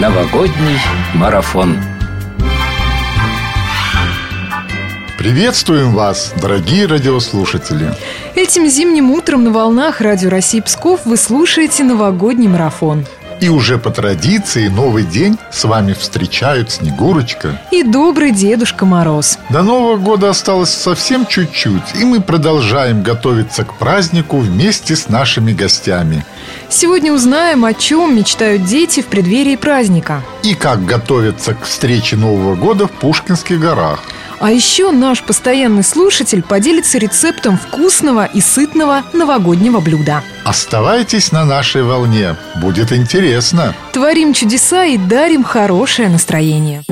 Новогодний марафон. Приветствуем вас, дорогие радиослушатели! Этим зимним утром на волнах Радио России Псков вы слушаете новогодний марафон. И уже по традиции новый день с вами встречают Снегурочка И добрый Дедушка Мороз. До Нового года осталось совсем чуть-чуть, и мы продолжаем готовиться к празднику вместе с нашими гостями. Сегодня узнаем, о чем мечтают дети в преддверии праздника. И как готовиться к встрече Нового года в Пушкинских горах. А еще наш постоянный слушатель поделится рецептом вкусного и сытного новогоднего блюда. Оставайтесь на нашей волне, будет интересно. Творим чудеса и дарим хорошее настроение.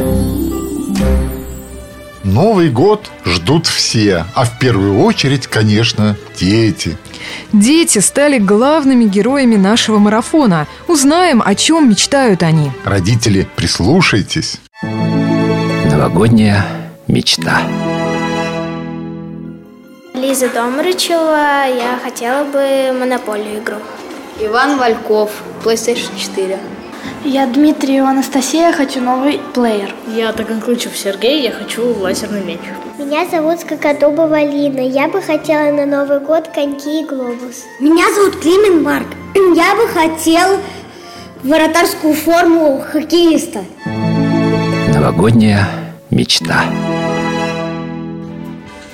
Новый год ждут все, а в первую очередь, конечно, дети. Дети стали главными героями нашего марафона. Узнаем, о чем мечтают они. Родители, прислушайтесь. Новогодняя мечта. Лиза Домрачева, я хотела бы монополию игру. Иван Вальков, PlayStation 4. Я Дмитриева Анастасия, хочу новый плеер. Я Таганключев Сергей, я хочу лазерный меч. Меня зовут Скакодубова Лина. Я бы хотела на Новый год коньки и глобус. Меня зовут Климен Марк. Я бы хотел вратарскую форму хоккеиста. Новогодняя мечта.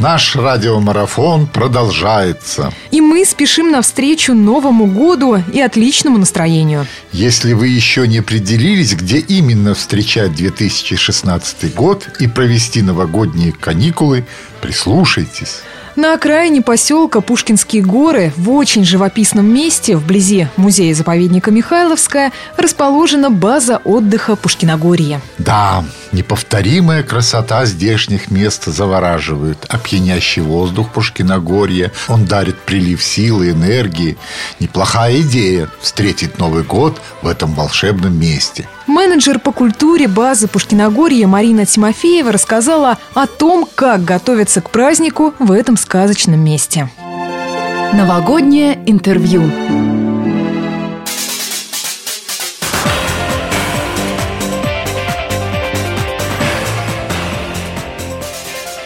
Наш радиомарафон продолжается. И мы спешим навстречу Новому году и отличному настроению. Если вы еще не определились, где именно встречать 2016 год и провести новогодние каникулы, прислушайтесь. На окраине поселка Пушкинские горы, в очень живописном месте, вблизи музея-заповедника Михайловская, расположена база отдыха Пушкиногорье. Да, неповторимая красота здешних мест завораживает. А пьянящий воздух Пушкиногорья, он дарит прилив силы, энергии. Неплохая идея встретить Новый год в этом волшебном месте. Менеджер по культуре базы Пушкиногорья Марина Тимофеева рассказала о том, как готовиться к празднику в этом сказочном месте. Новогоднее интервью.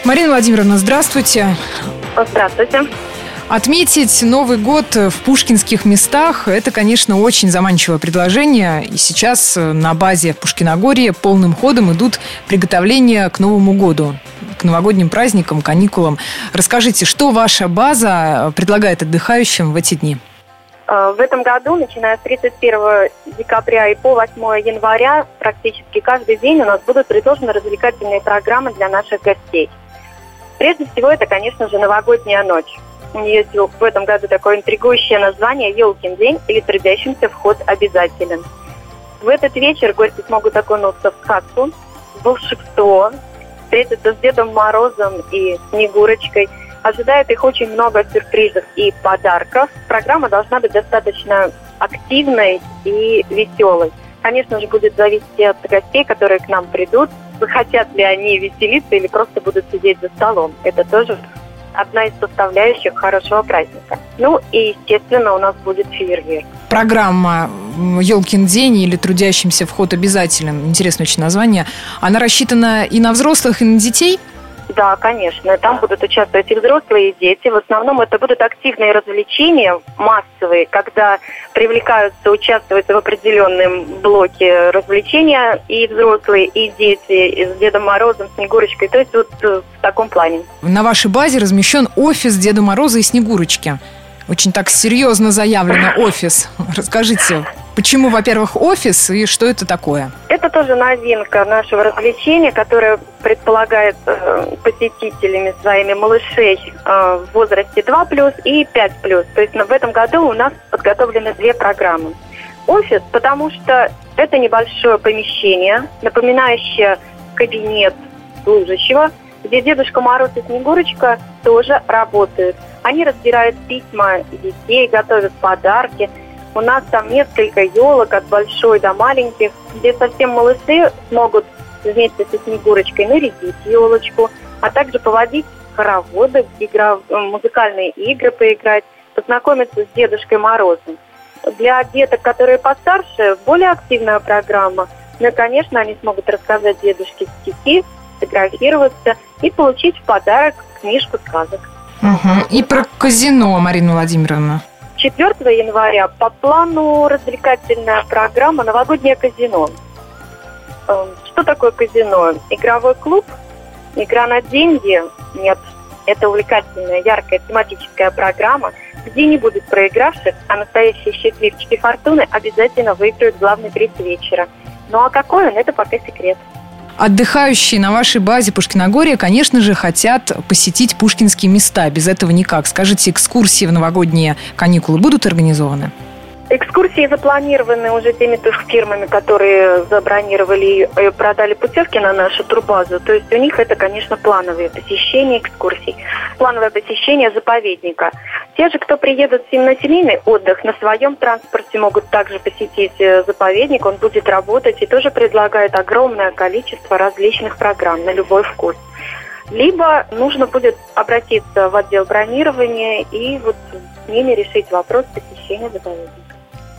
Марина Владимировна, здравствуйте. Здравствуйте. Отметить Новый год в пушкинских местах – это, конечно, очень заманчивое предложение. И сейчас на базе Пушкиногорья полным ходом идут приготовления к Новому году, к новогодним праздникам, каникулам. Расскажите, что ваша база предлагает отдыхающим в эти дни? В этом году, начиная с 31 декабря и по 8 января, практически каждый день у нас будут предложены развлекательные программы для наших гостей. Прежде всего, это, конечно же, новогодняя ночь. Нее в этом году такое интригующее название «Елкин день» или «Трудящимся вход обязателен». В этот вечер гости смогут окунуться в сказку, в волшебство, встретиться с Дедом Морозом и Снегурочкой. Ожидает их очень много сюрпризов и подарков. Программа должна быть достаточно активной и веселой. Конечно же, будет зависеть от гостей, которые к нам придут, захотят ли они веселиться или просто будут сидеть за столом. Это тоже одна из составляющих хорошего праздника. Ну и, естественно, у нас будет фейерверк. Программа «Елкин день» или «Трудящимся вход обязателен». Интересное очень название. Она рассчитана и на взрослых, и на детей? Да, конечно. Там будут участвовать и взрослые, и дети. В основном это будут активные развлечения, массовые, когда привлекаются участвовать в определенном блоке развлечения и взрослые, и дети, и с Дедом Морозом, Снегурочкой. То есть вот в таком плане. На вашей базе размещен офис Деда Мороза и Снегурочки. Очень так серьезно заявлено офис. Расскажите, почему, во-первых, офис и что это такое? Это тоже новинка нашего развлечения, которое предполагает э, посетителями своими малышей э, в возрасте 2+, и 5+. То есть в этом году у нас подготовлены две программы. Офис, потому что это небольшое помещение, напоминающее кабинет служащего, где Дедушка Мороз и Снегурочка тоже работают. Они разбирают письма детей, готовят подарки. У нас там несколько елок от большой до маленьких, где совсем малыши смогут вместе со Снегурочкой нарядить елочку, а также поводить хороводы, игра, музыкальные игры поиграть, познакомиться с Дедушкой Морозом. Для деток, которые постарше, более активная программа. Ну и, конечно, они смогут рассказать дедушке стихи, сфотографироваться и получить в подарок книжку сказок. Угу. И про казино, Марина Владимировна. 4 января по плану развлекательная программа «Новогоднее казино». Эм, что такое казино? Игровой клуб, игра на деньги? Нет. Это увлекательная, яркая тематическая программа, где не будет проигравших, а настоящие счастливчики фортуны обязательно выиграют главный приз вечера. Ну а какой он, это пока секрет. Отдыхающие на вашей базе Пушкиногория, конечно же, хотят посетить пушкинские места. Без этого никак. Скажите, экскурсии в новогодние каникулы будут организованы? Экскурсии запланированы уже теми фирмами, которые забронировали и продали путевки на нашу турбазу. То есть у них это, конечно, плановые посещения экскурсий. Плановое посещение заповедника. Те же, кто приедут на семейный отдых, на своем транспорте могут также посетить э, заповедник. Он будет работать и тоже предлагает огромное количество различных программ на любой вкус либо нужно будет обратиться в отдел бронирования и вот с ними решить вопрос посещения заповедника.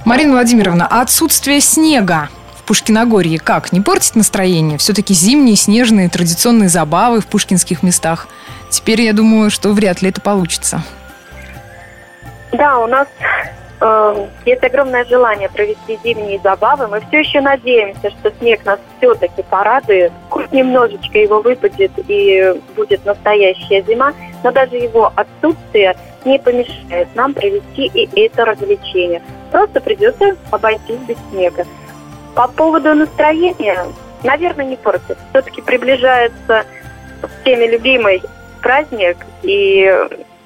Марина Владимировна, отсутствие снега в Пушкиногорье как? Не портит настроение? Все-таки зимние снежные традиционные забавы в пушкинских местах. Теперь я думаю, что вряд ли это получится. Да, у нас есть огромное желание провести зимние забавы. Мы все еще надеемся, что снег нас все-таки порадует. Хоть немножечко его выпадет и будет настоящая зима, но даже его отсутствие не помешает нам провести и это развлечение. Просто придется обойтись без снега. По поводу настроения, наверное, не портит. Все-таки приближается всеми любимый праздник, и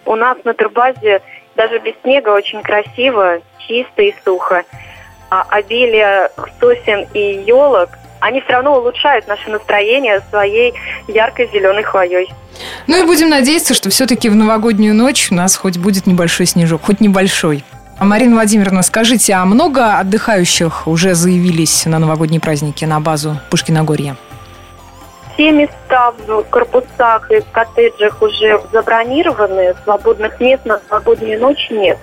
у нас на турбазе даже без снега очень красиво, чисто и сухо. А обилие сосен и елок, они все равно улучшают наше настроение своей яркой зеленой хвоей. Ну и будем надеяться, что все-таки в новогоднюю ночь у нас хоть будет небольшой снежок, хоть небольшой. А Марина Владимировна, скажите, а много отдыхающих уже заявились на новогодние праздники на базу Пушкиногорья? Все места в корпусах и в коттеджах уже забронированы, свободных мест на новогоднюю ночь нет.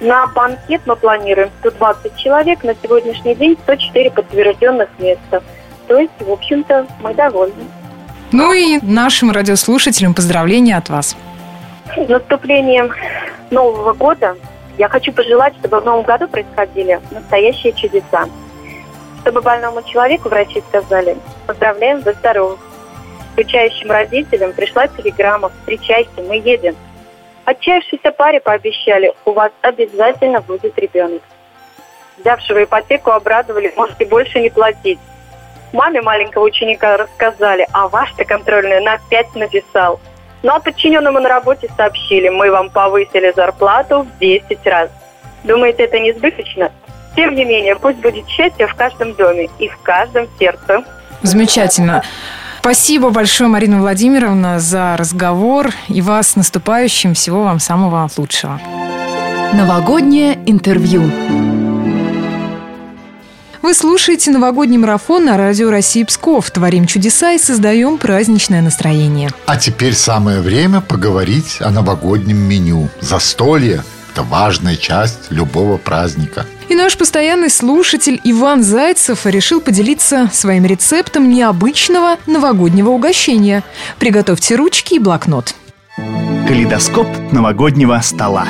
На банкет мы планируем 120 человек, на сегодняшний день 104 подтвержденных места. То есть, в общем-то, мы довольны. Ну и нашим радиослушателям поздравления от вас. С наступлением Нового года я хочу пожелать, чтобы в Новом году происходили настоящие чудеса. Чтобы больному человеку врачи сказали «Поздравляем, вы здоровы». Скучающим родителям пришла телеграмма «Встречайте, мы едем». Отчаявшейся паре пообещали «У вас обязательно будет ребенок». Взявшего ипотеку обрадовали «Можете больше не платить». Маме маленького ученика рассказали, а ваш-то контрольный на пять написал. Ну а подчиненному на работе сообщили, мы вам повысили зарплату в 10 раз. Думаете, это несбыточно? Тем не менее, пусть будет счастье в каждом доме и в каждом сердце. Замечательно. Спасибо большое, Марина Владимировна, за разговор и вас с наступающим. Всего вам самого лучшего. Новогоднее интервью. Вы слушаете новогодний марафон на радио России Псков. Творим чудеса и создаем праздничное настроение. А теперь самое время поговорить о новогоднем меню. Застолье – это важная часть любого праздника. И наш постоянный слушатель Иван Зайцев решил поделиться своим рецептом необычного новогоднего угощения. Приготовьте ручки и блокнот. Калейдоскоп новогоднего стола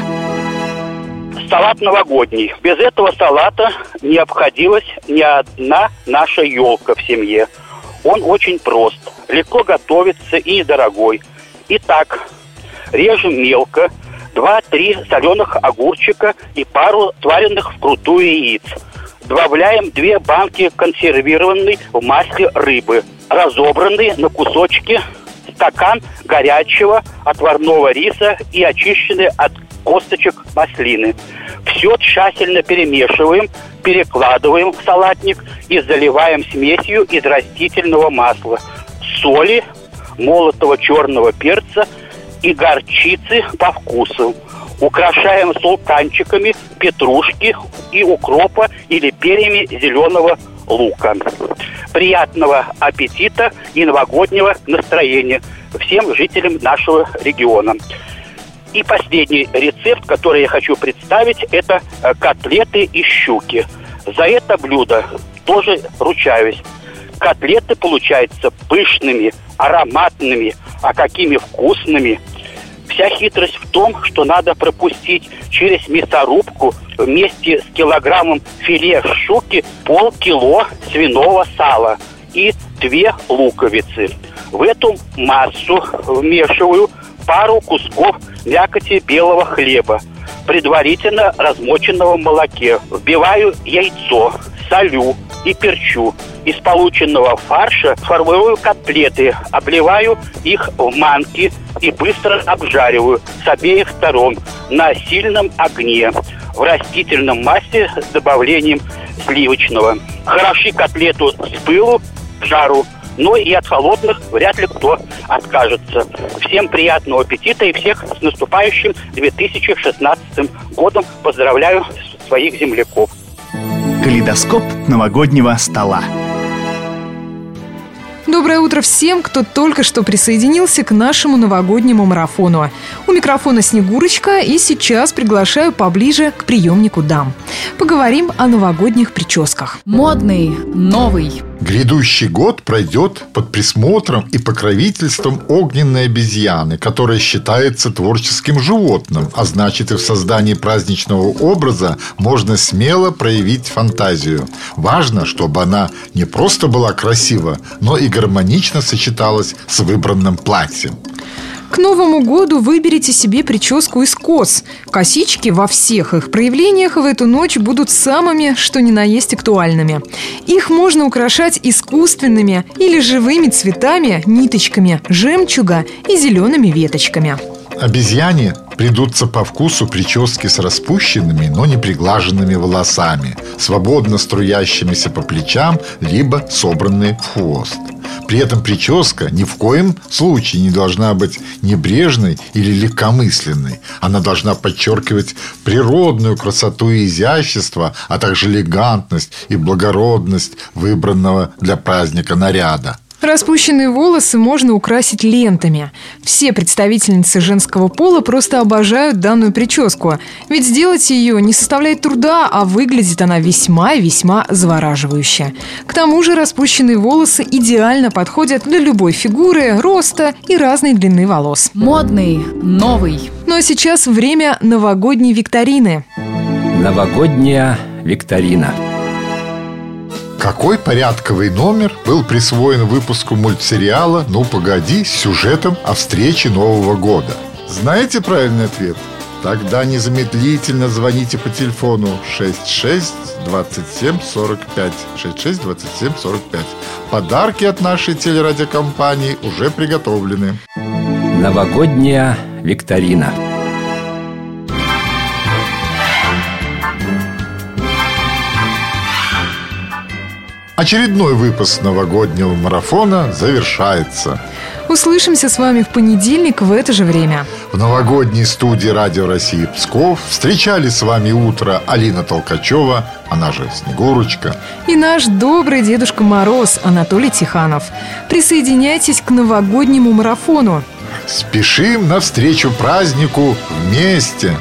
салат новогодний. Без этого салата не обходилась ни одна наша елка в семье. Он очень прост, легко готовится и недорогой. Итак, режем мелко 2-3 соленых огурчика и пару сваренных вкрутую яиц. Добавляем две банки консервированной в масле рыбы, разобранные на кусочки стакан горячего отварного риса и очищенные от косточек маслины. Все тщательно перемешиваем, перекладываем в салатник и заливаем смесью из растительного масла, соли, молотого черного перца и горчицы по вкусу. Украшаем султанчиками петрушки и укропа или перьями зеленого лука. Приятного аппетита и новогоднего настроения всем жителям нашего региона. И последний рецепт, который я хочу представить, это э, котлеты из щуки. За это блюдо тоже ручаюсь. Котлеты получаются пышными, ароматными, а какими вкусными. Вся хитрость в том, что надо пропустить через мясорубку вместе с килограммом филе щуки полкило свиного сала и две луковицы. В эту массу вмешиваю пару кусков мякоти белого хлеба, предварительно размоченного в молоке. Вбиваю яйцо, солю и перчу. Из полученного фарша формирую котлеты, обливаю их в манки и быстро обжариваю с обеих сторон на сильном огне в растительном массе с добавлением сливочного. Хороши котлету с пылу, жару, но и от холодных вряд ли кто откажется. Всем приятного аппетита и всех с наступающим 2016 годом поздравляю своих земляков. Калейдоскоп новогоднего стола. Доброе утро всем, кто только что присоединился к нашему новогоднему марафону. У микрофона Снегурочка и сейчас приглашаю поближе к приемнику дам. Поговорим о новогодних прическах. Модный, новый. Грядущий год пройдет под присмотром и покровительством огненной обезьяны, которая считается творческим животным, а значит и в создании праздничного образа можно смело проявить фантазию. Важно, чтобы она не просто была красива, но и гармонично сочеталась с выбранным платьем. К Новому году выберите себе прическу из кос. Косички во всех их проявлениях в эту ночь будут самыми, что ни на есть актуальными. Их можно украшать искусственными или живыми цветами, ниточками, жемчуга и зелеными веточками. Обезьяне придутся по вкусу прически с распущенными, но не приглаженными волосами, свободно струящимися по плечам, либо собранные в хвост. При этом прическа ни в коем случае не должна быть небрежной или легкомысленной. Она должна подчеркивать природную красоту и изящество, а также элегантность и благородность выбранного для праздника наряда. Распущенные волосы можно украсить лентами. Все представительницы женского пола просто обожают данную прическу. Ведь сделать ее не составляет труда, а выглядит она весьма и весьма завораживающе. К тому же распущенные волосы идеально подходят для любой фигуры, роста и разной длины волос. Модный, новый. Ну а сейчас время новогодней викторины. Новогодняя викторина. Какой порядковый номер был присвоен выпуску мультсериала «Ну, погоди» с сюжетом о встрече Нового года? Знаете правильный ответ? Тогда незамедлительно звоните по телефону 66 27 45 66 27 45. Подарки от нашей телерадиокомпании уже приготовлены. Новогодняя викторина. Очередной выпуск новогоднего марафона завершается. Услышимся с вами в понедельник в это же время. В новогодней студии Радио России Псков встречали с вами утро Алина Толкачева, она же Снегурочка. И наш добрый Дедушка Мороз Анатолий Тиханов. Присоединяйтесь к новогоднему марафону. Спешим навстречу празднику вместе!